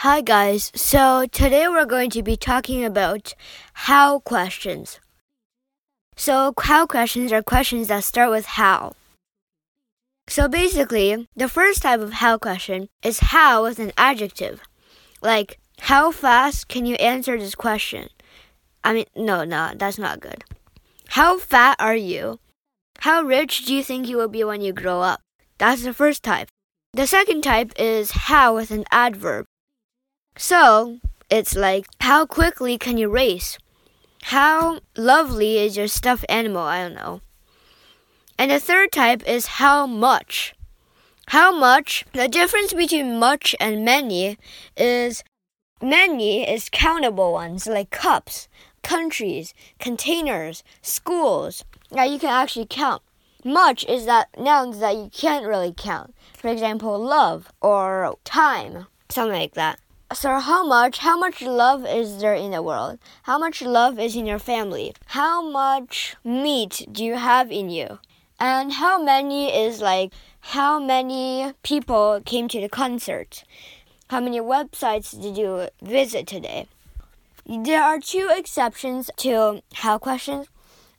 Hi, guys. So today we're going to be talking about how questions. So, how questions are questions that start with how. So, basically, the first type of how question is how with an adjective. Like, how fast can you answer this question? I mean, no, no, that's not good. How fat are you? How rich do you think you will be when you grow up? That's the first type. The second type is how with an adverb. So, it's like, how quickly can you race? How lovely is your stuffed animal? I don't know. And the third type is how much. How much? The difference between much and many is many is countable ones like cups, countries, containers, schools that you can actually count. Much is that nouns that you can't really count. For example, love or time, something like that. So how much how much love is there in the world? How much love is in your family? How much meat do you have in you? And how many is like how many people came to the concert? How many websites did you visit today? There are two exceptions to how questions.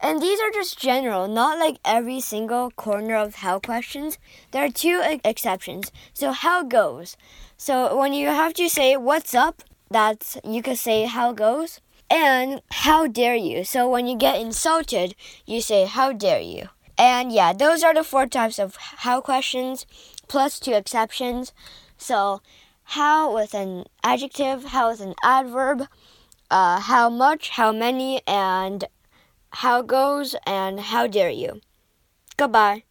And these are just general, not like every single corner of how questions. There are two exceptions. So how goes. So when you have to say what's up, that's you could say how goes. And how dare you. So when you get insulted, you say how dare you. And yeah, those are the four types of how questions plus two exceptions. So how with an adjective, how with an adverb, uh, how much, how many, and how goes and how dare you. Goodbye.